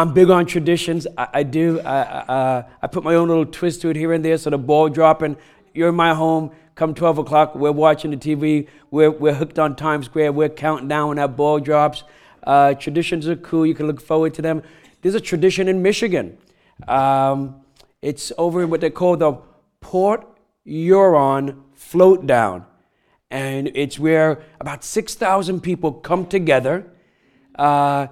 I'm big on traditions. I, I do. I, uh, I put my own little twist to it here and there. So the ball dropping, you're in my home. Come 12 o'clock, we're watching the TV. We're, we're hooked on Times Square. We're counting down when that ball drops. Uh, traditions are cool. You can look forward to them. There's a tradition in Michigan. Um, it's over in what they call the Port Huron Float Down. And it's where about 6,000 people come together uh,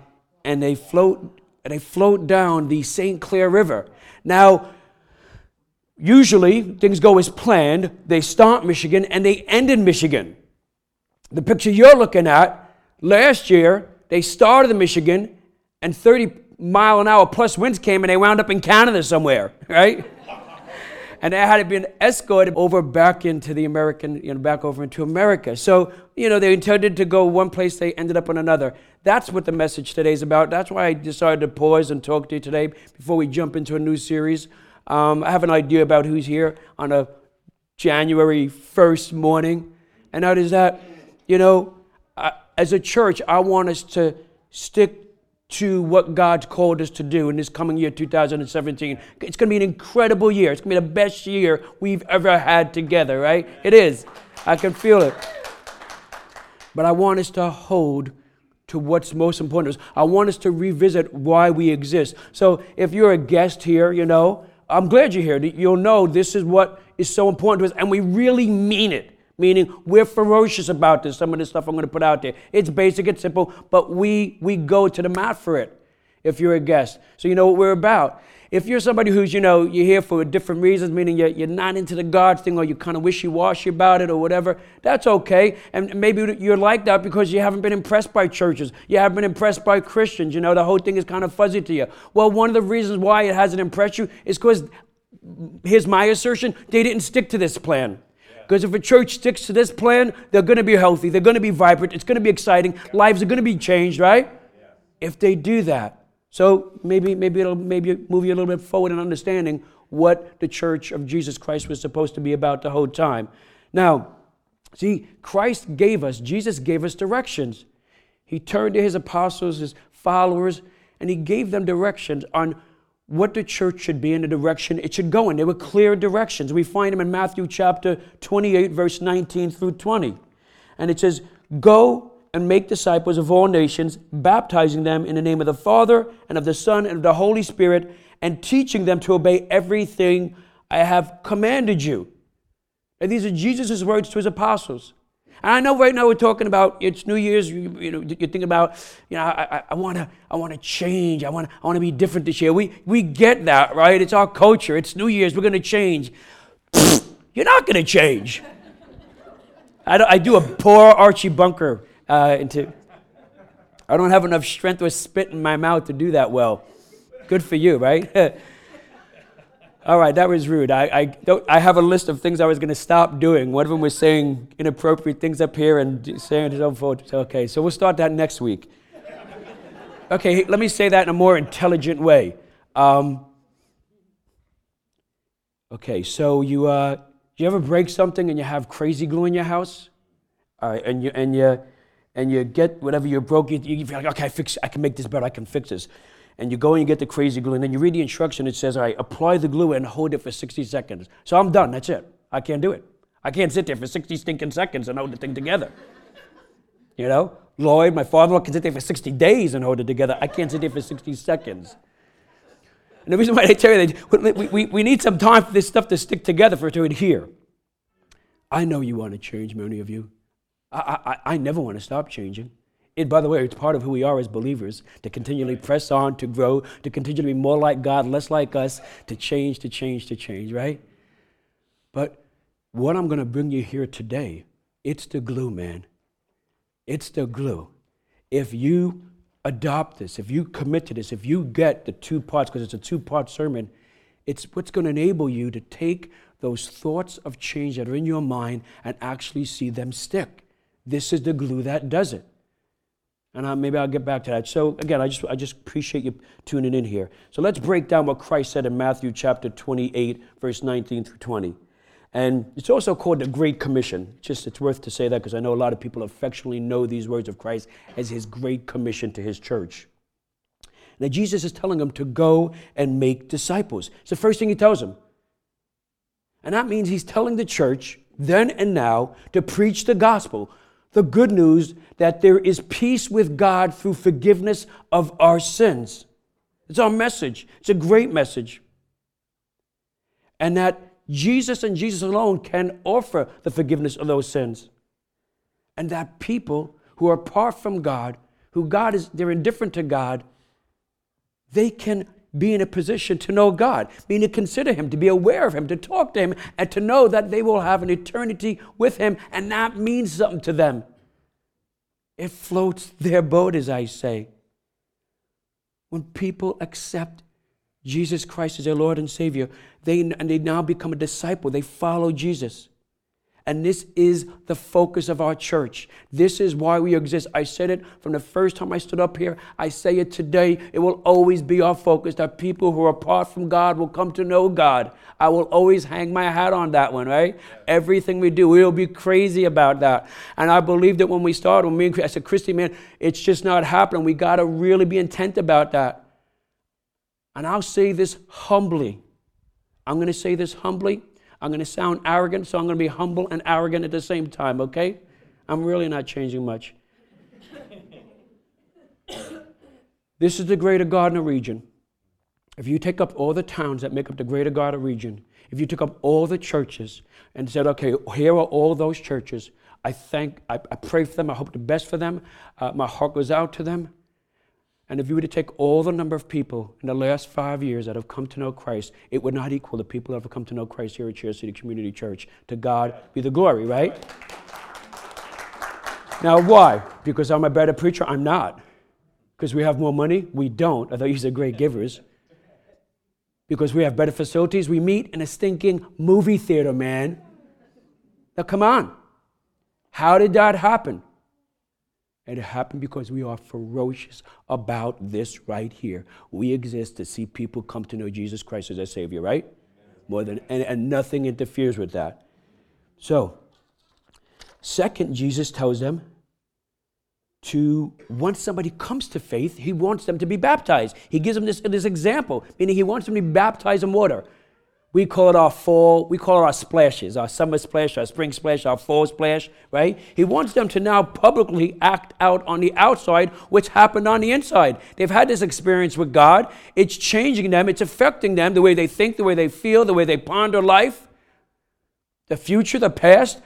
and they float, they float down the St. Clair River. Now, usually things go as planned. They start Michigan and they end in Michigan. The picture you're looking at, last year, they started in Michigan and 30 mile an hour plus winds came and they wound up in Canada somewhere, right? And they had been escorted over back into the American, you know, back over into America. So, you know, they intended to go one place, they ended up in another. That's what the message today is about. That's why I decided to pause and talk to you today before we jump into a new series. Um, I have an idea about who's here on a January 1st morning, and that is that, you know, I, as a church, I want us to stick to what God's called us to do in this coming year, 2017. It's going to be an incredible year. It's going to be the best year we've ever had together, right? It is. I can feel it. But I want us to hold to what's most important to us. I want us to revisit why we exist. So if you're a guest here, you know, I'm glad you're here. You'll know this is what is so important to us, and we really mean it meaning we're ferocious about this. Some of the stuff I'm going to put out there. It's basic, it's simple, but we we go to the mat for it. If you're a guest, so you know what we're about. If you're somebody who's you know you're here for different reasons, meaning you're, you're not into the God thing or you kind of wishy-washy about it or whatever, that's okay. And maybe you're like that because you haven't been impressed by churches, you haven't been impressed by Christians. You know the whole thing is kind of fuzzy to you. Well, one of the reasons why it hasn't impressed you is because here's my assertion: they didn't stick to this plan. Because if a church sticks to this plan, they're going to be healthy, they're going to be vibrant, it's going to be exciting, lives are going to be changed, right? If they do that. So maybe, maybe it'll maybe move you a little bit forward in understanding what the church of Jesus Christ was supposed to be about the whole time. Now, see, Christ gave us, Jesus gave us directions. He turned to his apostles, his followers, and he gave them directions on what the church should be in the direction it should go in. There were clear directions. We find them in Matthew chapter 28, verse 19 through 20. And it says, Go and make disciples of all nations, baptizing them in the name of the Father and of the Son and of the Holy Spirit, and teaching them to obey everything I have commanded you. And these are Jesus' words to his apostles. And I know right now we're talking about it's New Year's. You, you know, you think about, you know, I, I want to, I want to change. I want, I want to be different this year. We, we get that, right? It's our culture. It's New Year's. We're going to change. You're not going to change. I, do, I do a poor Archie Bunker uh, into. I don't have enough strength or spit in my mouth to do that well. Good for you, right? All right, that was rude. I, I, I have a list of things I was going to stop doing. One of them was saying inappropriate things up here and saying it on phone. Okay, so we'll start that next week. Okay, let me say that in a more intelligent way. Um, okay, so you, uh, you ever break something and you have crazy glue in your house? All right, and you, and you, and you get whatever you broke, you, you feel like, okay, I, fix, I can make this better, I can fix this and you go and you get the crazy glue, and then you read the instruction, it says, all right, apply the glue and hold it for 60 seconds. So I'm done, that's it. I can't do it. I can't sit there for 60 stinking seconds and hold the thing together. You know? Lloyd, my father can sit there for 60 days and hold it together. I can't sit there for 60 seconds. And the reason why they tell you that we, we, we need some time for this stuff to stick together for it to adhere. I know you want to change, many of you. I, I, I never want to stop changing. It, by the way, it's part of who we are as believers to continually press on, to grow, to continue to be more like God, less like us, to change, to change, to change, right? But what I'm going to bring you here today, it's the glue, man. It's the glue. If you adopt this, if you commit to this, if you get the two parts, because it's a two part sermon, it's what's going to enable you to take those thoughts of change that are in your mind and actually see them stick. This is the glue that does it. And I, maybe I'll get back to that. So again, I just, I just appreciate you tuning in here. So let's break down what Christ said in Matthew chapter 28, verse 19 through 20. And it's also called the Great Commission. Just it's worth to say that because I know a lot of people affectionately know these words of Christ as his Great Commission to his church. Now, Jesus is telling them to go and make disciples. It's the first thing he tells them. And that means he's telling the church then and now to preach the gospel, the good news that there is peace with God through forgiveness of our sins. It's our message. It's a great message. And that Jesus and Jesus alone can offer the forgiveness of those sins. And that people who are apart from God, who God is, they're indifferent to God, they can be in a position to know God, meaning to consider Him, to be aware of Him, to talk to Him, and to know that they will have an eternity with Him, and that means something to them. It floats their boat, as I say. When people accept Jesus Christ as their Lord and Savior, they, and they now become a disciple, they follow Jesus. And this is the focus of our church. This is why we exist. I said it from the first time I stood up here. I say it today. It will always be our focus that people who are apart from God will come to know God. I will always hang my hat on that one, right? Everything we do, we'll be crazy about that. And I believe that when we start, when me and I said, Christy, man, it's just not happening. We got to really be intent about that. And I'll say this humbly. I'm going to say this humbly. I'm going to sound arrogant, so I'm going to be humble and arrogant at the same time, okay? I'm really not changing much. this is the greater Gardner region. If you take up all the towns that make up the greater Gardner region, if you took up all the churches and said, okay, here are all those churches, I thank, I, I pray for them, I hope the best for them, uh, my heart goes out to them. And if you were to take all the number of people in the last five years that have come to know Christ, it would not equal the people that have come to know Christ here at Chair City Community Church. To God be the glory, right? Now, why? Because I'm a better preacher? I'm not. Because we have more money? We don't, although you're great givers. Because we have better facilities? We meet in a stinking movie theater, man. Now, come on. How did that happen? It happened because we are ferocious about this right here. We exist to see people come to know Jesus Christ as their Savior, right? More than and, and nothing interferes with that. So, second, Jesus tells them to once somebody comes to faith, he wants them to be baptized. He gives them this, this example, meaning he wants them to be baptized in water. We call it our fall, we call it our splashes, our summer splash, our spring splash, our fall splash, right? He wants them to now publicly act out on the outside what's happened on the inside. They've had this experience with God. It's changing them, it's affecting them, the way they think, the way they feel, the way they ponder life, the future, the past.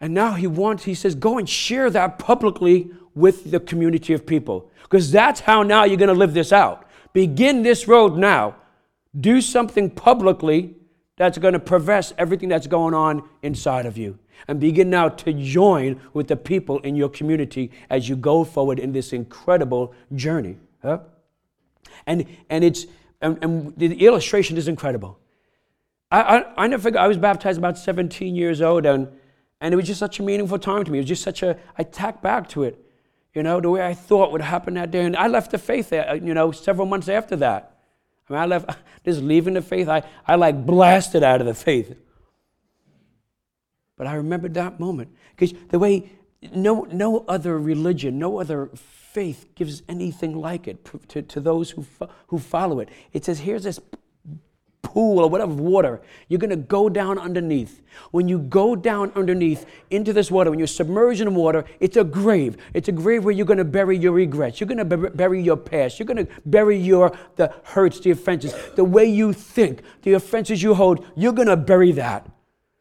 And now he wants, he says, go and share that publicly with the community of people. Because that's how now you're going to live this out. Begin this road now do something publicly that's going to profess everything that's going on inside of you. And begin now to join with the people in your community as you go forward in this incredible journey. Huh? And, and, it's, and, and the illustration is incredible. I, I, I never I was baptized about 17 years old, and, and it was just such a meaningful time to me. It was just such a, I tack back to it, you know, the way I thought would happen that day. And I left the faith, uh, you know, several months after that. I mean, I left, just leaving the faith, I, I like blasted out of the faith. But I remember that moment. Because the way no, no other religion, no other faith gives anything like it to, to those who, who follow it. It says, here's this pool or whatever water, you're going to go down underneath. When you go down underneath into this water, when you're submerged in water, it's a grave. It's a grave where you're going to bury your regrets. You're going to bury your past. You're going to bury your the hurts, the offenses, the way you think, the offenses you hold. You're going to bury that.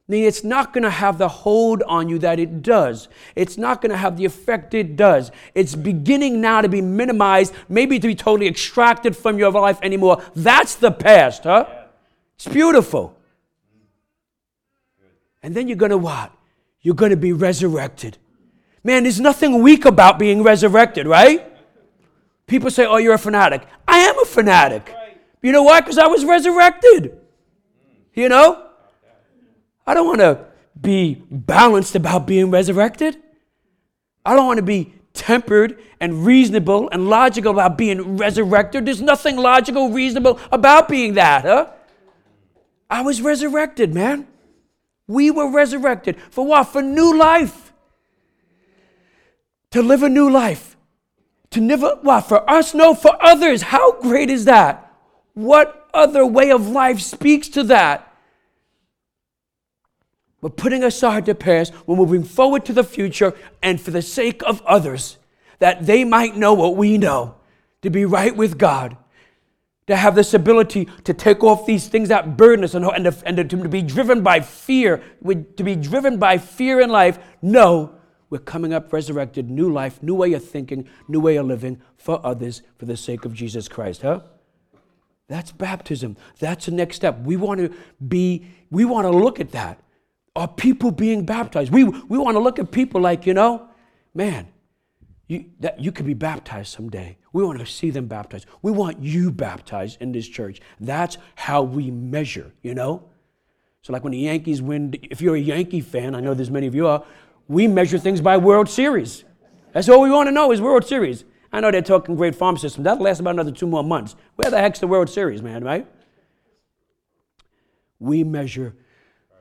It's not going to have the hold on you that it does. It's not going to have the effect it does. It's beginning now to be minimized, maybe to be totally extracted from your life anymore. That's the past, huh? It's beautiful. And then you're going to what? You're going to be resurrected. Man, there's nothing weak about being resurrected, right? People say, oh, you're a fanatic. I am a fanatic. You know why? Because I was resurrected. You know? I don't want to be balanced about being resurrected. I don't want to be tempered and reasonable and logical about being resurrected. There's nothing logical, reasonable about being that, huh? I was resurrected, man. We were resurrected. For what? For new life. To live a new life. To never, what, for us? No, for others. How great is that? What other way of life speaks to that? We're putting aside the past, we're moving forward to the future, and for the sake of others, that they might know what we know, to be right with God, to have this ability to take off these things that burden us and, and, to, and to, be driven by fear, to be driven by fear in life. No, we're coming up resurrected, new life, new way of thinking, new way of living for others for the sake of Jesus Christ, huh? That's baptism. That's the next step. We want to be, we want to look at that. Are people being baptized? We, we want to look at people like, you know, man, you, that, you could be baptized someday. We want to see them baptized. We want you baptized in this church. That's how we measure, you know? So, like when the Yankees win, if you're a Yankee fan, I know there's many of you are, we measure things by World Series. That's all we want to know is World Series. I know they're talking great farm system. That'll last about another two more months. Where the heck's the World Series, man, right? We measure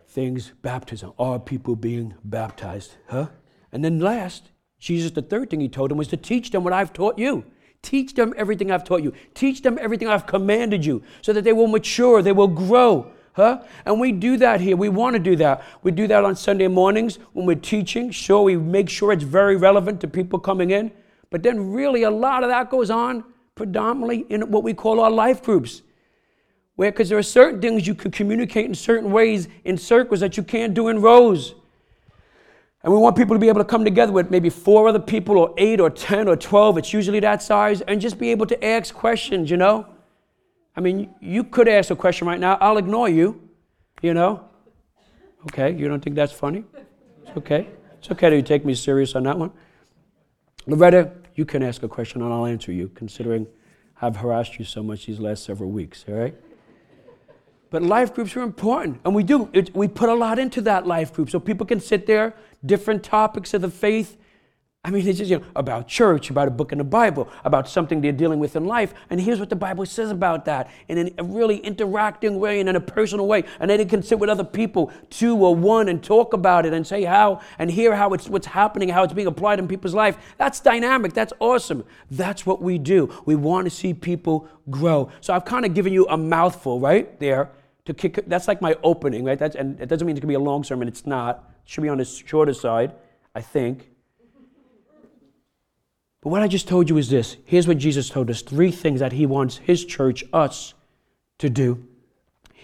things baptism. Are people being baptized? Huh? And then last, Jesus, the third thing he told them was to teach them what I've taught you. Teach them everything I've taught you. Teach them everything I've commanded you so that they will mature, they will grow. Huh? And we do that here. We want to do that. We do that on Sunday mornings when we're teaching. Sure, we make sure it's very relevant to people coming in. But then, really, a lot of that goes on predominantly in what we call our life groups. Where, because there are certain things you can communicate in certain ways in circles that you can't do in rows. And we want people to be able to come together with maybe four other people, or eight, or 10, or 12. It's usually that size, and just be able to ask questions, you know? I mean, you could ask a question right now. I'll ignore you, you know? Okay, you don't think that's funny? It's okay. It's okay that you take me serious on that one. Loretta, you can ask a question and I'll answer you, considering I've harassed you so much these last several weeks, all right? But life groups are important, and we do. It, we put a lot into that life group so people can sit there, different topics of the faith. I mean, it's just you know, about church, about a book in the Bible, about something they're dealing with in life. And here's what the Bible says about that in a really interacting way and in a personal way. And then they can sit with other people, two or one, and talk about it and say how and hear how it's what's happening, how it's being applied in people's life. That's dynamic. That's awesome. That's what we do. We want to see people grow. So I've kind of given you a mouthful right there to kick. That's like my opening, right? That's, and it doesn't mean it's going to be a long sermon. It's not. It should be on the shorter side, I think. But what I just told you is this. Here's what Jesus told us three things that He wants His church, us, to do.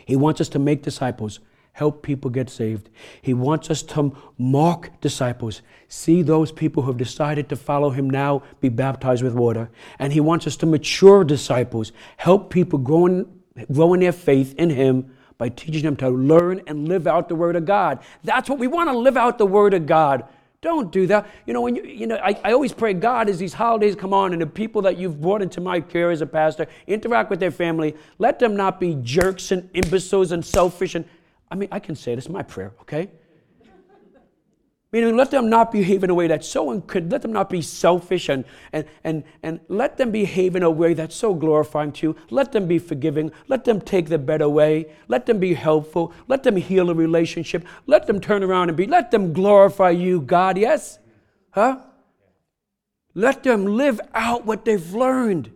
He wants us to make disciples, help people get saved. He wants us to mark disciples, see those people who have decided to follow Him now be baptized with water. And He wants us to mature disciples, help people grow in growing their faith in Him by teaching them to learn and live out the Word of God. That's what we want to live out the Word of God. Don't do that. You know, when you, you know, I, I always pray, God, as these holidays come on and the people that you've brought into my care as a pastor interact with their family, let them not be jerks and imbeciles and selfish. And I mean, I can say this, my prayer, okay? Meaning, let them not behave in a way that's so, could let them not be selfish and, and, and, and let them behave in a way that's so glorifying to you. Let them be forgiving. Let them take the better way. Let them be helpful. Let them heal a relationship. Let them turn around and be, let them glorify you, God, yes? Huh? Let them live out what they've learned.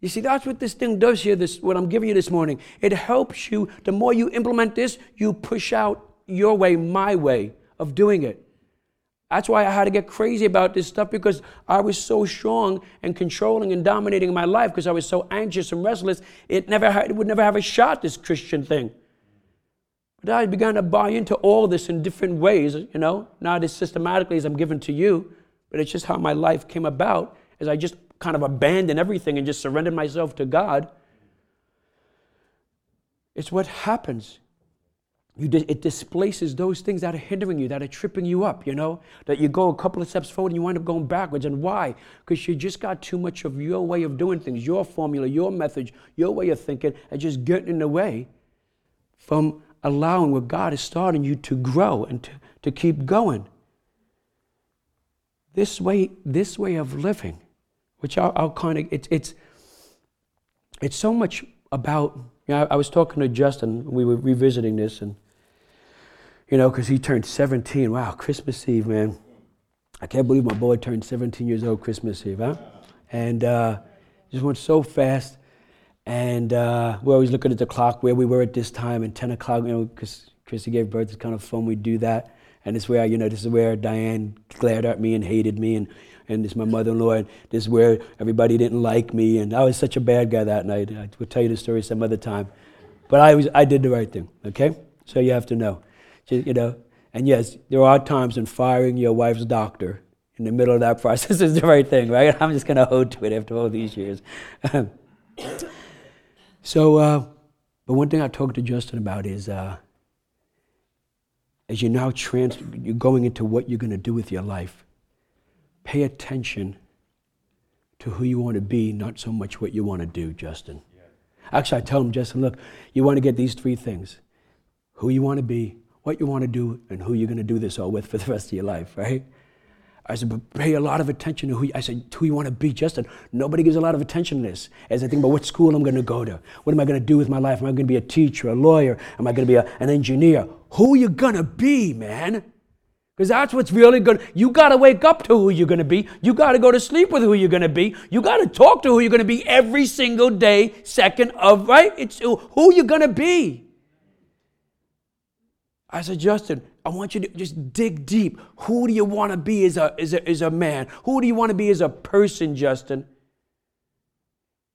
You see, that's what this thing does here, this, what I'm giving you this morning. It helps you, the more you implement this, you push out your way, my way of doing it. That's why I had to get crazy about this stuff because I was so strong and controlling and dominating my life because I was so anxious and restless. It never had, it would never have a shot, this Christian thing. But I began to buy into all this in different ways, you know, not as systematically as I'm given to you, but it's just how my life came about as I just kind of abandoned everything and just surrendered myself to God. It's what happens you, it displaces those things that are hindering you, that are tripping you up, you know? That you go a couple of steps forward and you wind up going backwards. And why? Because you just got too much of your way of doing things, your formula, your method, your way of thinking, and just getting in the way from allowing what God is starting you to grow and to, to keep going. This way, this way of living, which I'll, I'll kind of, it's, it's, it's so much about, you know, I, I was talking to Justin, we were revisiting this, and you know, because he turned 17. Wow, Christmas Eve, man. I can't believe my boy turned 17 years old Christmas Eve, huh? and uh, just went so fast. And uh, we're always looking at the clock where we were at this time and 10 o'clock, you know, because Christy gave birth. It's kind of fun we do that. And it's where, you know, this is where Diane glared at me and hated me. And, and this is my mother-in-law. And this is where everybody didn't like me. And I was such a bad guy that night. I will tell you the story some other time. But I, was, I did the right thing, okay? So you have to know. You know, and yes, there are times when firing your wife's doctor in the middle of that process is the right thing, right? I'm just going to hold to it after all these years. so, uh, but one thing I talked to Justin about is uh, as you're now trans- you're going into what you're going to do with your life, pay attention to who you want to be, not so much what you want to do, Justin. Yeah. Actually, I tell him, Justin, look, you want to get these three things who you want to be, what you want to do, and who you're going to do this all with for the rest of your life, right? I said, but pay a lot of attention to who, I said, who you want to be, Justin. Nobody gives a lot of attention to this. As I think about what school I'm going to go to. What am I going to do with my life? Am I going to be a teacher, a lawyer? Am I going to be a, an engineer? Who you going to be, man? Because that's what's really good. You got to wake up to who you're going to be. You got to go to sleep with who you're going to be. You got to talk to who you're going to be every single day, second of, right? It's who you're going to be. I said, Justin, I want you to just dig deep. Who do you want to be as a, as a, as a man? Who do you want to be as a person, Justin?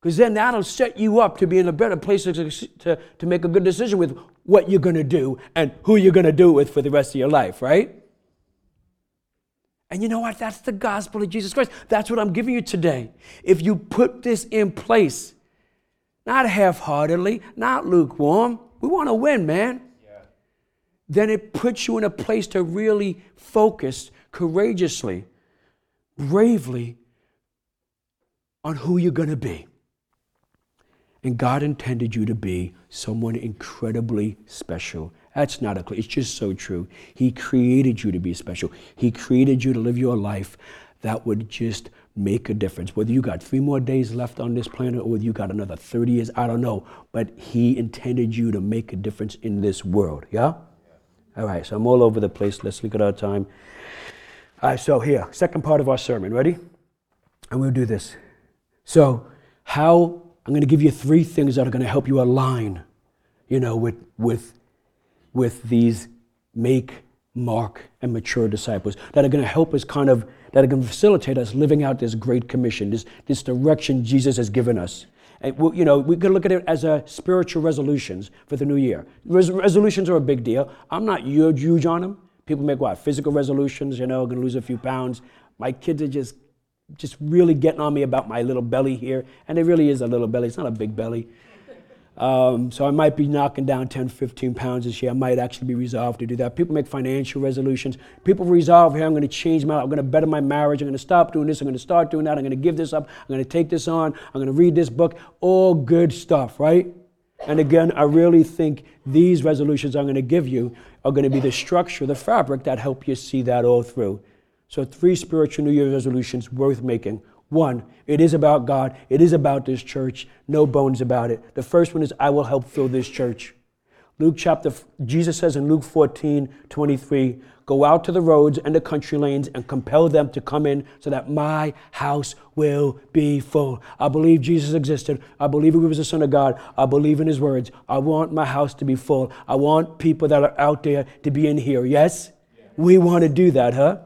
Because then that'll set you up to be in a better place to, to, to make a good decision with what you're going to do and who you're going to do it with for the rest of your life, right? And you know what? That's the gospel of Jesus Christ. That's what I'm giving you today. If you put this in place, not half heartedly, not lukewarm, we want to win, man then it puts you in a place to really focus courageously, bravely on who you're going to be. And God intended you to be someone incredibly special. That's not a. It's just so true. He created you to be special. He created you to live your life that would just make a difference. Whether you got three more days left on this planet or whether you got another 30 years, I don't know. But He intended you to make a difference in this world. Yeah? All right, so I'm all over the place. Let's look at our time. All right, so here, second part of our sermon. Ready? And we'll do this. So, how I'm going to give you three things that are going to help you align, you know, with with with these make, mark, and mature disciples that are going to help us kind of that are going to facilitate us living out this great commission, this this direction Jesus has given us. And, you know, we could look at it as a spiritual resolutions for the new year. Res- resolutions are a big deal. I'm not huge on them. People make what physical resolutions. You know, going to lose a few pounds. My kids are just just really getting on me about my little belly here, and it really is a little belly. It's not a big belly. Um, so I might be knocking down 10, 15 pounds this year. I might actually be resolved to do that. People make financial resolutions. People resolve hey, I'm going to change my, life. I'm going to better my marriage. I'm going to stop doing this. I'm going to start doing that. I'm going to give this up. I'm going to take this on. I'm going to read this book. All good stuff, right? And again, I really think these resolutions I'm going to give you are going to be the structure, the fabric that help you see that all through. So three spiritual New Year's resolutions worth making. One, it is about God. It is about this church. No bones about it. The first one is, I will help fill this church. Luke chapter, Jesus says in Luke 14, 23, go out to the roads and the country lanes and compel them to come in so that my house will be full. I believe Jesus existed. I believe he was the Son of God. I believe in his words. I want my house to be full. I want people that are out there to be in here. Yes? Yeah. We want to do that, huh?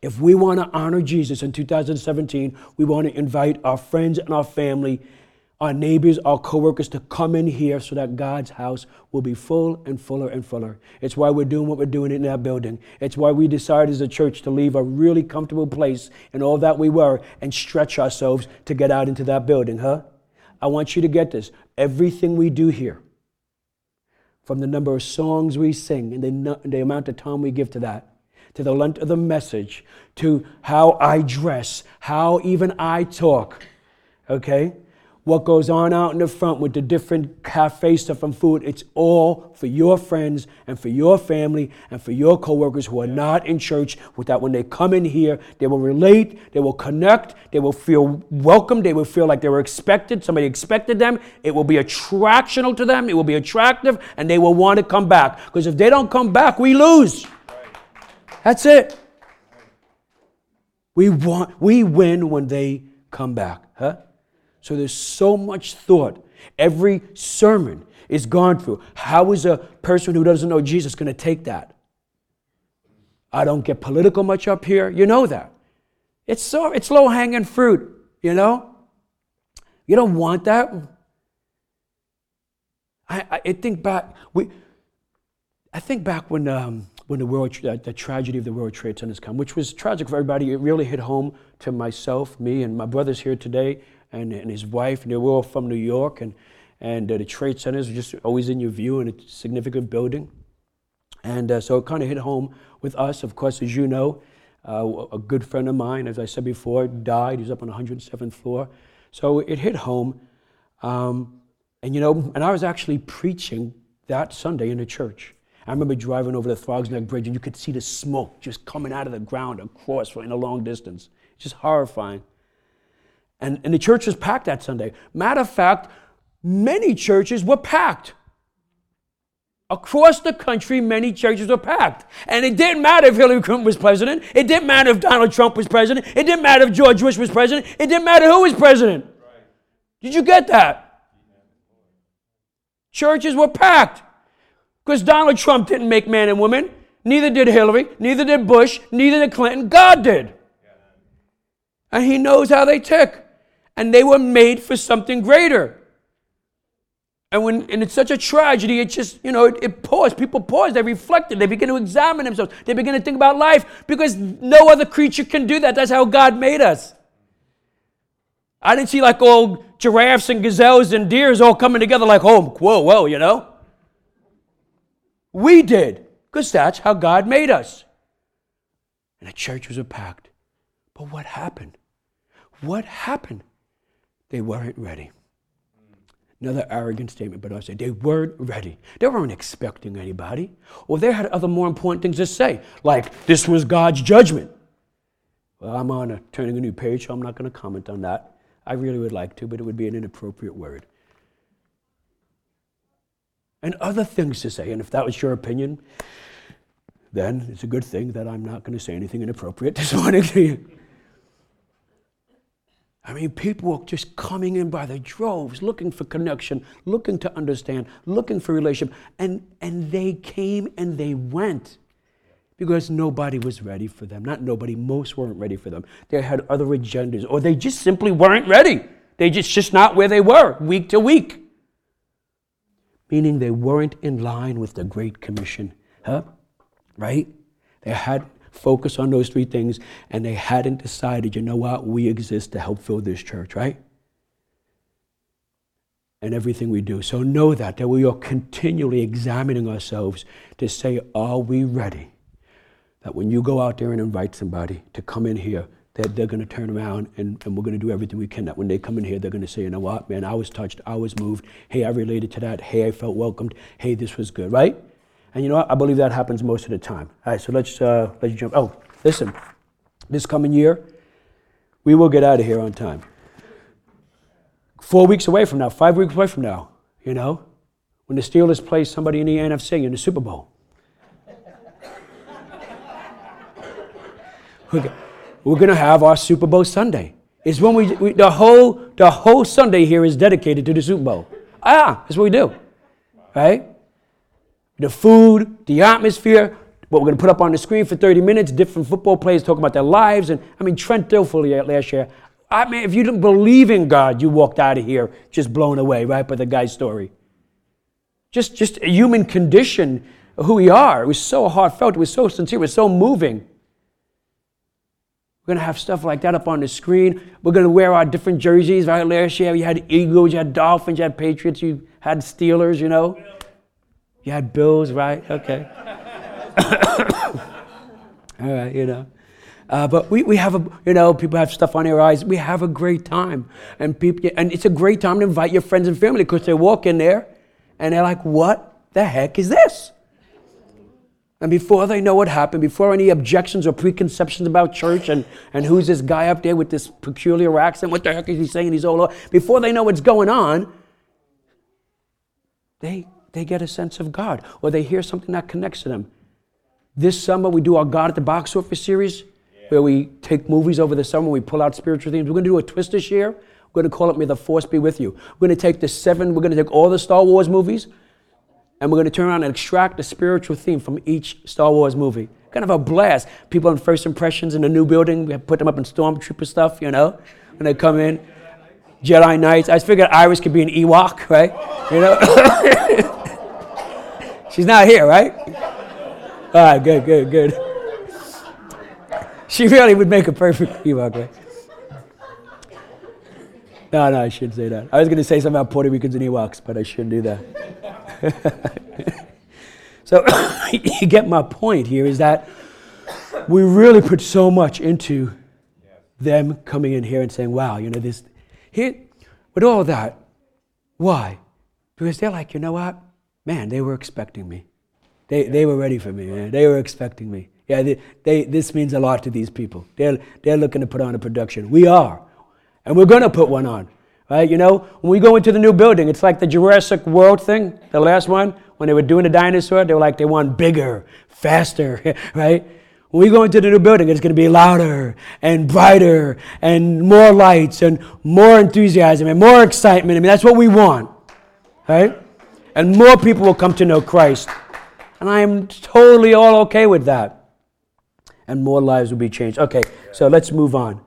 If we want to honor Jesus in 2017, we want to invite our friends and our family, our neighbors, our coworkers to come in here so that God's house will be full and fuller and fuller. It's why we're doing what we're doing in that building. It's why we decided as a church to leave a really comfortable place and all that we were and stretch ourselves to get out into that building, huh? I want you to get this. Everything we do here, from the number of songs we sing and the, the amount of time we give to that, to the length of the message, to how I dress, how even I talk. Okay? What goes on out in the front with the different cafe stuff and food, it's all for your friends and for your family and for your coworkers who are not in church. With that, when they come in here, they will relate, they will connect, they will feel welcome, they will feel like they were expected, somebody expected them. It will be attractional to them, it will be attractive, and they will want to come back. Because if they don't come back, we lose. That's it. We, want, we win when they come back. Huh? So there's so much thought. Every sermon is gone through. How is a person who doesn't know Jesus going to take that? I don't get political much up here. You know that. It's so it's low hanging fruit, you know? You don't want that. I, I, I think back we I think back when um, when the world the tragedy of the World Trade Centers come, which was tragic for everybody. It really hit home to myself, me, and my brother's here today, and, and his wife, and they were all from New York, and and uh, the Trade Centers were just always in your view and a significant building. And uh, so it kind of hit home with us. Of course, as you know, uh, a good friend of mine, as I said before, died. He's up on 107th floor. So it hit home. Um, and you know, and I was actually preaching that Sunday in the church. I remember driving over the Throgs Neck Bridge and you could see the smoke just coming out of the ground across in a long distance. It's just horrifying. And, and the church was packed that Sunday. Matter of fact, many churches were packed. Across the country, many churches were packed. And it didn't matter if Hillary Clinton was president. It didn't matter if Donald Trump was president. It didn't matter if George Bush was president. It didn't matter who was president. Did you get that? Churches were packed. Because Donald Trump didn't make man and woman. Neither did Hillary. Neither did Bush. Neither did Clinton. God did. And he knows how they tick. And they were made for something greater. And when and it's such a tragedy, it just, you know, it, it paused. People pause, they reflected, they begin to examine themselves, they begin to think about life because no other creature can do that. That's how God made us. I didn't see like all giraffes and gazelles and deers all coming together like, oh, whoa, whoa, you know? We did, because that's how God made us. And the church was packed. But what happened? What happened? They weren't ready. Another arrogant statement, but I say they weren't ready. They weren't expecting anybody. Or they had other more important things to say, like this was God's judgment. Well, I'm on a turning a new page, so I'm not going to comment on that. I really would like to, but it would be an inappropriate word. And other things to say. And if that was your opinion, then it's a good thing that I'm not going to say anything inappropriate this morning to you. I mean, people were just coming in by the droves, looking for connection, looking to understand, looking for relationship. And, and they came and they went because nobody was ready for them. Not nobody, most weren't ready for them. They had other agendas, or they just simply weren't ready. They just, just not where they were, week to week. Meaning they weren't in line with the Great Commission. Huh? Right? They had focus on those three things, and they hadn't decided, you know what, we exist to help fill this church, right? And everything we do. So know that, that we are continually examining ourselves to say, are we ready? That when you go out there and invite somebody to come in here, that they're going to turn around and, and we're going to do everything we can. That when they come in here, they're going to say, you know what, man, I was touched, I was moved. Hey, I related to that. Hey, I felt welcomed. Hey, this was good, right? And you know what? I believe that happens most of the time. All right, so let's, uh, let's jump. Oh, listen, this coming year, we will get out of here on time. Four weeks away from now, five weeks away from now, you know, when the Steelers play somebody in the NFC in the Super Bowl. We're going to have our Super Bowl Sunday. It's when we, we, the whole the whole Sunday here is dedicated to the Super Bowl. Ah, that's what we do, right? the food, the atmosphere, what we're going to put up on the screen for 30 minutes, different football players talking about their lives. And I mean, Trent Dilfer last year. I mean, if you didn't believe in God, you walked out of here just blown away, right, by the guy's story. Just, just a human condition, who we are. It was so heartfelt. It was so sincere. It was so moving. We're going to have stuff like that up on the screen. We're going to wear our different jerseys. Right last year, you had Eagles, you had Dolphins, you had Patriots, you had Steelers, you know. You had bills, right? Okay. All right, you know. Uh, but we, we have a, you know, people have stuff on their eyes. We have a great time. And, people, and it's a great time to invite your friends and family because they walk in there and they're like, what the heck is this? And before they know what happened, before any objections or preconceptions about church and, and who's this guy up there with this peculiar accent, what the heck is he saying? He's all over. Before they know what's going on, they they get a sense of God or they hear something that connects to them. This summer, we do our God at the Box Office series. where we take movies over the summer, we pull out spiritual themes. We're going to do a twist this year. We're going to call it May the Force Be With You. We're going to take the seven, we're going to take all the Star Wars movies, and we're going to turn around and extract the spiritual theme from each Star Wars movie. Kind of a blast. People on first impressions in the new building, we put them up in stormtrooper stuff, you know, when they come in. Jedi Knights. I figured Iris could be an Ewok, right? You know? She's not here, right? All right, good, good, good. She really would make a perfect Ewok, right? No, no, I shouldn't say that. I was going to say something about Puerto Ricans and Ewoks, but I shouldn't do that. so you get my point here is that we really put so much into them coming in here and saying, wow, you know, this, here, with all that, why? Because they're like, you know what? Man, they were expecting me. They, they were ready for me, man. They were expecting me. Yeah, they, they, this means a lot to these people. They're, they're looking to put on a production. We are. And we're going to put one on. Right? You know, when we go into the new building, it's like the Jurassic World thing, the last one, when they were doing the dinosaur, they were like, they want bigger, faster, right? When we go into the new building, it's going to be louder and brighter and more lights and more enthusiasm and more excitement. I mean, that's what we want, right? And more people will come to know Christ. And I am totally all okay with that. And more lives will be changed. Okay, so let's move on.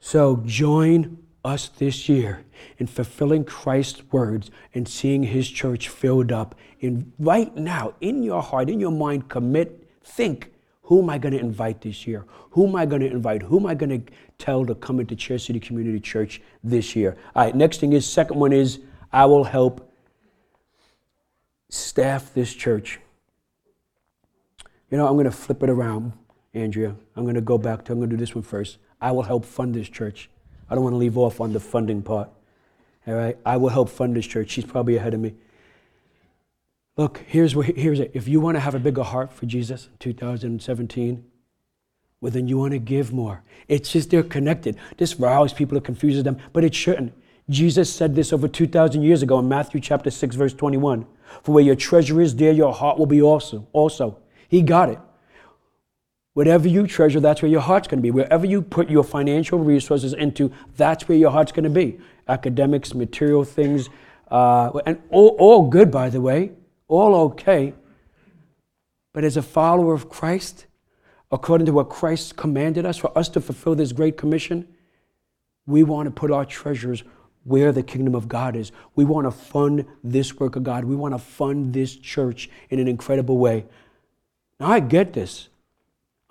So join us this year in fulfilling Christ's words and seeing his church filled up. In right now, in your heart, in your mind, commit, think, who am I going to invite this year? Who am I going to invite? Who am I going to tell to come into Chair City Community Church this year? All right, next thing is, second one is, I will help staff this church. You know, I'm going to flip it around, Andrea. I'm going to go back to, I'm going to do this one first. I will help fund this church. I don't want to leave off on the funding part. All right? I will help fund this church. She's probably ahead of me. Look, here's, what, here's it. If you want to have a bigger heart for Jesus in 2017, well, then you want to give more. It's just they're connected. This riles people, it confuses them, but it shouldn't. Jesus said this over 2,000 years ago in Matthew chapter 6, verse 21. For where your treasure is, there your heart will be also. Also, he got it. Whatever you treasure, that's where your heart's going to be. Wherever you put your financial resources into, that's where your heart's going to be. Academics, material things, uh, and all, all good, by the way, all okay. But as a follower of Christ, according to what Christ commanded us, for us to fulfill this great commission, we want to put our treasures where the kingdom of God is. We want to fund this work of God. We want to fund this church in an incredible way. Now, I get this.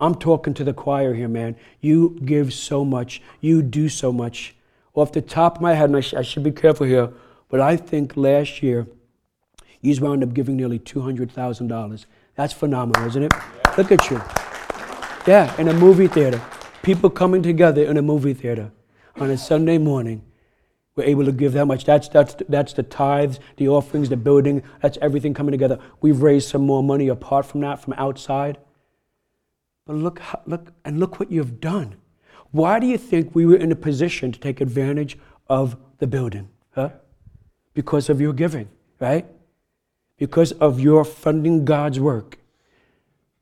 I'm talking to the choir here, man. You give so much. You do so much. Off the top of my head, and I, sh- I should be careful here, but I think last year you wound up giving nearly $200,000. That's phenomenal, isn't it? Yeah. Look at you. Yeah, in a movie theater. People coming together in a movie theater on a Sunday morning. We're able to give that much. That's, that's, that's the tithes, the offerings, the building. That's everything coming together. We've raised some more money apart from that, from outside. But look, look, and look what you've done. Why do you think we were in a position to take advantage of the building? Huh? Because of your giving, right? Because of your funding God's work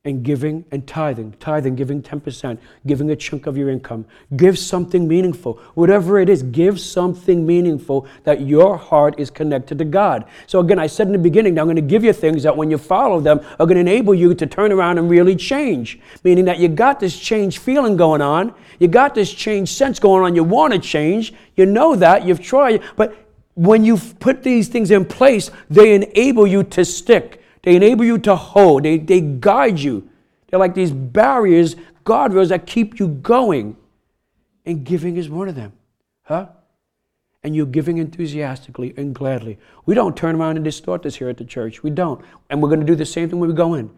and giving and tithing, tithing, giving 10%, giving a chunk of your income. Give something meaningful. Whatever it is, give something meaningful that your heart is connected to God. So, again, I said in the beginning, now I'm going to give you things that when you follow them are going to enable you to turn around and really change. Meaning that you got this change feeling going on, you got this change sense going on, you want to change, you know that, you've tried, but when you put these things in place, they enable you to stick they enable you to hold, they, they guide you. They're like these barriers, guardrails that keep you going. And giving is one of them. Huh? And you're giving enthusiastically and gladly. We don't turn around and distort this here at the church. We don't. And we're going to do the same thing when we go in.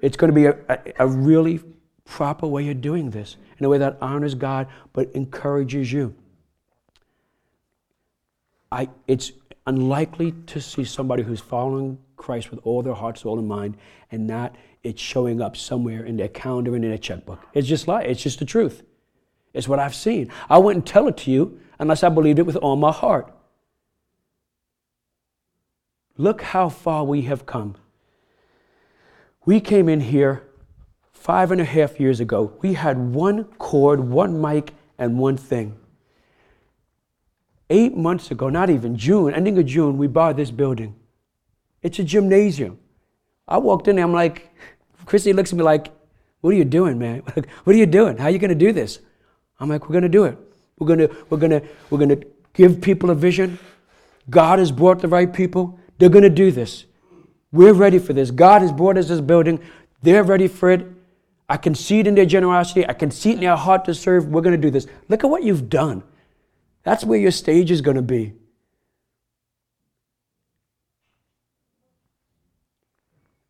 It's going to be a, a, a really proper way of doing this in a way that honors God but encourages you. I, it's unlikely to see somebody who's following Christ with all their heart, soul, and mind, and not it showing up somewhere in their calendar and in their checkbook. It's just like it's just the truth. It's what I've seen. I wouldn't tell it to you unless I believed it with all my heart. Look how far we have come. We came in here five and a half years ago, we had one cord, one mic, and one thing. Eight months ago, not even June, ending of June, we bought this building. It's a gymnasium. I walked in there, I'm like, Chrissy looks at me like, what are you doing, man? what are you doing? How are you going to do this? I'm like, we're going to do it. We're going to, we're going to, we're going to give people a vision. God has brought the right people. They're going to do this. We're ready for this. God has brought us this building. They're ready for it. I can see it in their generosity. I can see it in their heart to serve. We're going to do this. Look at what you've done. That's where your stage is going to be.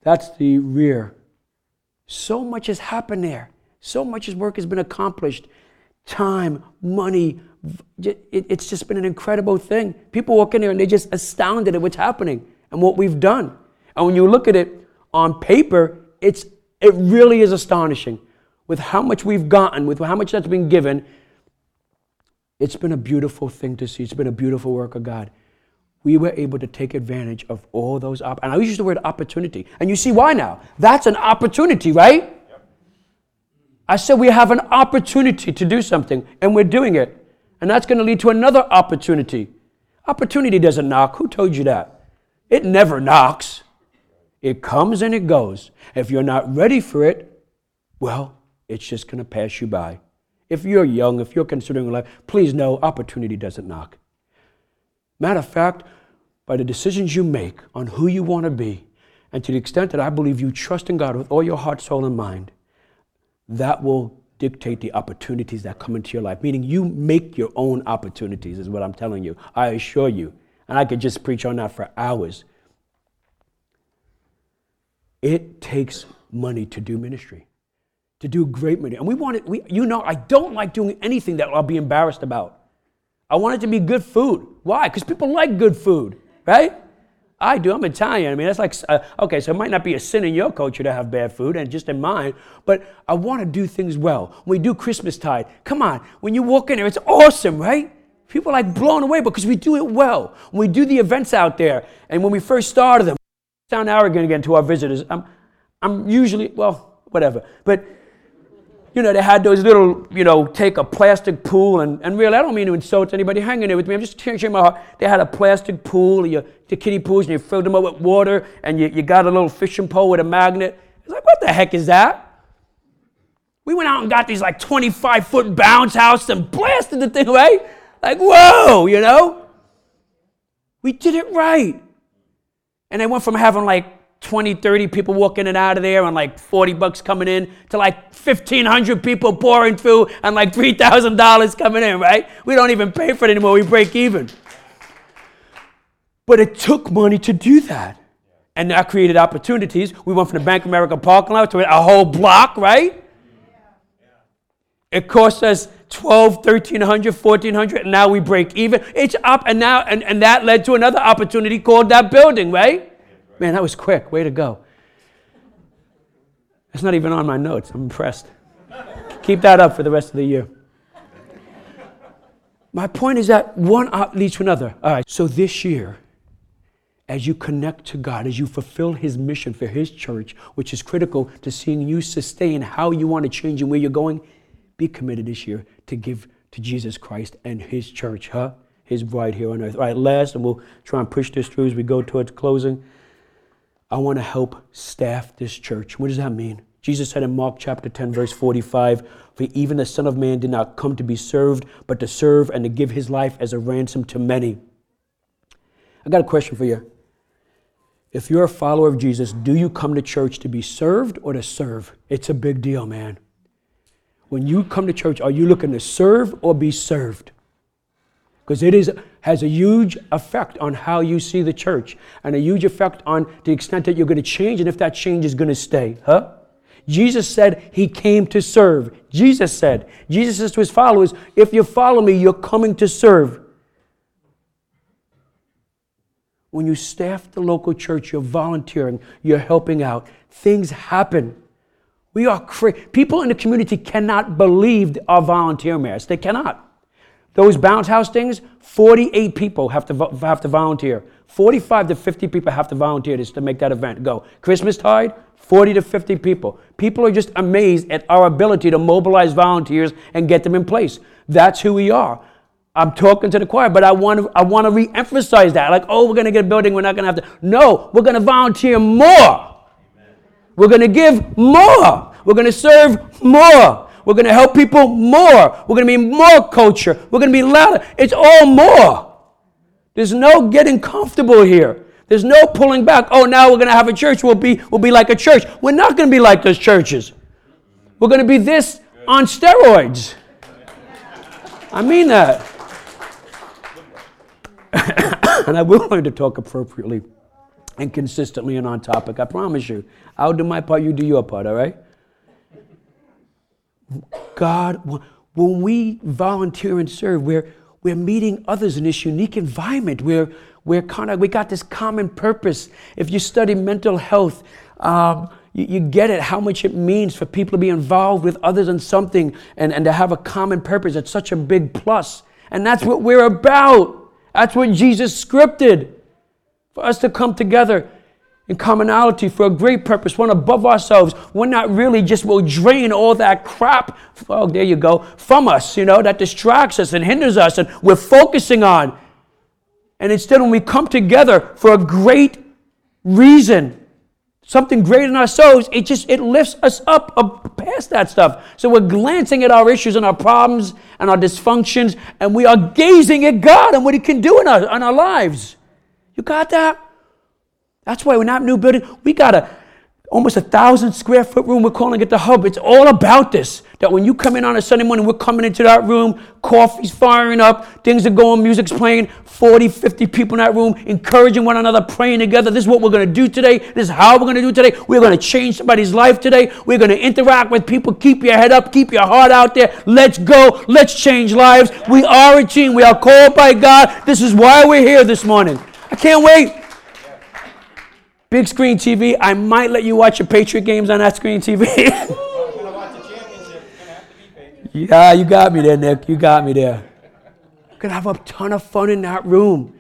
That's the rear. So much has happened there. So much work has been accomplished. Time, money. It's just been an incredible thing. People walk in there and they're just astounded at what's happening and what we've done. And when you look at it on paper, it's, it really is astonishing with how much we've gotten, with how much that's been given. It's been a beautiful thing to see. It's been a beautiful work of God. We were able to take advantage of all those op- and I use the word opportunity. And you see why now? That's an opportunity, right? Yep. I said we have an opportunity to do something, and we're doing it. And that's going to lead to another opportunity. Opportunity doesn't knock. Who told you that? It never knocks. It comes and it goes. If you're not ready for it, well, it's just going to pass you by. If you're young, if you're considering life, please know opportunity doesn't knock. Matter of fact, by the decisions you make on who you want to be, and to the extent that I believe you trust in God with all your heart, soul, and mind, that will dictate the opportunities that come into your life. Meaning, you make your own opportunities, is what I'm telling you. I assure you. And I could just preach on that for hours. It takes money to do ministry, to do great ministry. And we want it, we, you know, I don't like doing anything that I'll be embarrassed about. I want it to be good food. Why? Because people like good food, right? I do. I'm Italian. I mean, that's like, uh, okay, so it might not be a sin in your culture to have bad food and just in mine, but I want to do things well. When we do Christmas tide, come on, when you walk in there, it's awesome, right? People are like blown away because we do it well. When we do the events out there, and when we first started them, sound arrogant again to our visitors. I'm, I'm usually, well, whatever. But, you know, they had those little, you know, take a plastic pool, and, and really, I don't mean to insult anybody hanging there with me. I'm just sharing my heart. They had a plastic pool, you, the kiddie pools, and you filled them up with water, and you, you got a little fishing pole with a magnet. It's like, what the heck is that? We went out and got these like 25 foot bounce house and blasted the thing, away. Like, whoa, you know? We did it right. And they went from having like 20, 30 people walking in and out of there and like 40 bucks coming in to like 1,500 people pouring through and like $3,000 coming in, right? We don't even pay for it anymore. We break even. But it took money to do that. And that created opportunities. We went from the Bank of America parking lot to a whole block, right? It cost us 12, 1300, 1400, and now we break even. It's up, and now, and, and that led to another opportunity called that building, right? Man, that was quick. Way to go. That's not even on my notes. I'm impressed. Keep that up for the rest of the year. My point is that one leads to another. All right, so this year, as you connect to God, as you fulfill His mission for His church, which is critical to seeing you sustain how you want to change and where you're going, be committed this year to give to Jesus Christ and His church, huh? His bride here on earth. All right, last, and we'll try and push this through as we go towards closing. I want to help staff this church. What does that mean? Jesus said in Mark chapter 10, verse 45, For even the Son of Man did not come to be served, but to serve and to give his life as a ransom to many. I got a question for you. If you're a follower of Jesus, do you come to church to be served or to serve? It's a big deal, man when you come to church, are you looking to serve or be served? Because it is, has a huge effect on how you see the church and a huge effect on the extent that you're going to change and if that change is going to stay. Huh? Jesus said he came to serve. Jesus said, Jesus says to his followers, if you follow me, you're coming to serve. When you staff the local church, you're volunteering, you're helping out. Things happen. We are cra- people in the community cannot believe our volunteer mayors. They cannot. Those bounce house things, 48 people have to have to volunteer. 45 to 50 people have to volunteer just to make that event go. Christmas tide, 40 to 50 people. People are just amazed at our ability to mobilize volunteers and get them in place. That's who we are. I'm talking to the choir, but I want to, I want to re-emphasize that. Like, oh, we're going to get a building, we're not going to have to. No, we're going to volunteer more. We're going to give more. We're going to serve more. We're going to help people more. We're going to be more culture. We're going to be louder. It's all more. There's no getting comfortable here. There's no pulling back. Oh, now we're going to have a church. We'll be, we'll be like a church. We're not going to be like those churches. We're going to be this on steroids. I mean that. and I will learn to talk appropriately and consistently and on topic. I promise you. I'll do my part, you do your part, all right? God, when we volunteer and serve, we're, we're meeting others in this unique environment. We're, we're kind of, we got this common purpose. If you study mental health, um, you, you, get it, how much it means for people to be involved with others in something and, and to have a common purpose. It's such a big plus. And that's what we're about. That's what Jesus scripted for us to come together in commonality for a great purpose, one above ourselves, one not really just will drain all that crap, oh, there you go, from us, you know, that distracts us and hinders us and we're focusing on. And instead, when we come together for a great reason, something great in ourselves, it just it lifts us up, up past that stuff. So we're glancing at our issues and our problems and our dysfunctions, and we are gazing at God and what He can do in our, in our lives. You got that? That's why we're not new building. We got a almost a thousand square foot room. We're calling it the hub. It's all about this. That when you come in on a Sunday morning, we're coming into that room, coffee's firing up, things are going, music's playing, 40, 50 people in that room, encouraging one another, praying together. This is what we're going to do today. This is how we're going to do today. We're going to change somebody's life today. We're going to interact with people. Keep your head up, keep your heart out there. Let's go. Let's change lives. We are a team. We are called by God. This is why we're here this morning. I can't wait. Big screen TV. I might let you watch your Patriot games on that screen TV. yeah, you got me there, Nick. You got me there. Gonna have a ton of fun in that room,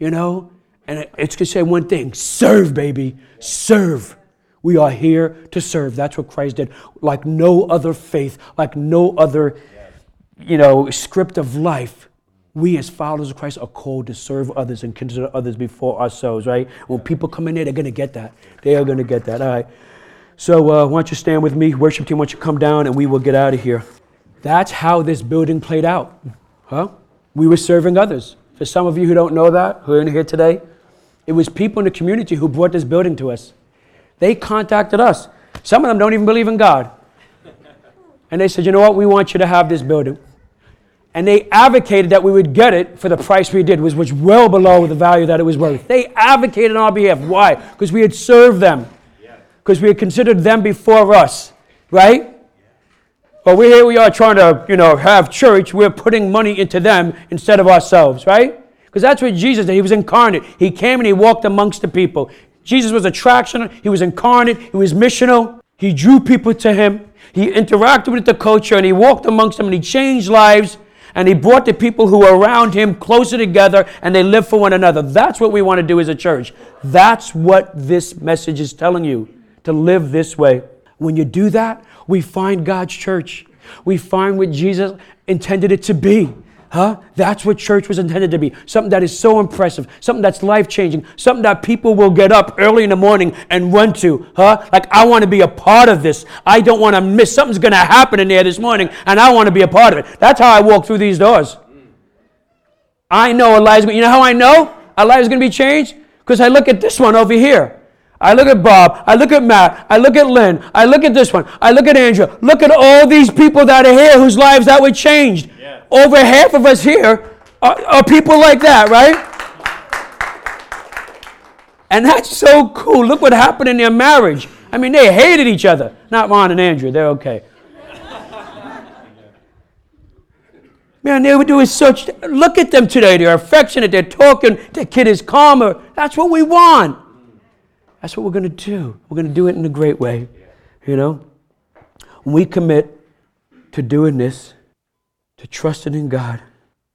you know. And it's gonna say one thing: serve, baby, serve. We are here to serve. That's what Christ did. Like no other faith, like no other, you know, script of life we as followers of Christ are called to serve others and consider others before ourselves, right? When people come in there, they're going to get that. They are going to get that. All right. So uh, why don't you stand with me? Worship team, why don't you come down and we will get out of here. That's how this building played out. Huh? We were serving others. For some of you who don't know that, who are in here today, it was people in the community who brought this building to us. They contacted us. Some of them don't even believe in God. And they said, you know what? We want you to have this building and they advocated that we would get it for the price we did, which was well below the value that it was worth. They advocated on our behalf. Why? Because we had served them, because we had considered them before us, right? But we here we are trying to, you know, have church. We're putting money into them instead of ourselves, right? Because that's what Jesus did. He was incarnate. He came and he walked amongst the people. Jesus was attraction. He was incarnate. He was missional. He drew people to him. He interacted with the culture and he walked amongst them and he changed lives and he brought the people who were around him closer together and they lived for one another. That's what we want to do as a church. That's what this message is telling you to live this way. When you do that, we find God's church. We find what Jesus intended it to be. Huh? That's what church was intended to be. Something that is so impressive, something that's life changing, something that people will get up early in the morning and run to. Huh? Like, I want to be a part of this. I don't want to miss. Something's going to happen in there this morning, and I want to be a part of it. That's how I walk through these doors. I know Elijah's You know how I know Elijah's going to be changed? Because I look at this one over here. I look at Bob, I look at Matt, I look at Lynn, I look at this one, I look at Andrew. Look at all these people that are here whose lives that were changed over half of us here are, are people like that, right? And that's so cool. Look what happened in their marriage. I mean, they hated each other. Not Ron and Andrew, they're okay. Man, they were doing such. Look at them today. They're affectionate. They're talking. The kid is calmer. That's what we want. That's what we're going to do. We're going to do it in a great way. You know? When we commit to doing this, to trusting in God,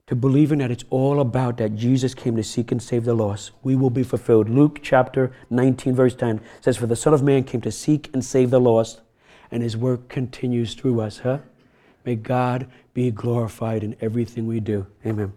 to believing that it's all about that Jesus came to seek and save the lost, we will be fulfilled. Luke chapter 19, verse 10 says, For the Son of Man came to seek and save the lost, and his work continues through us, huh? May God be glorified in everything we do. Amen.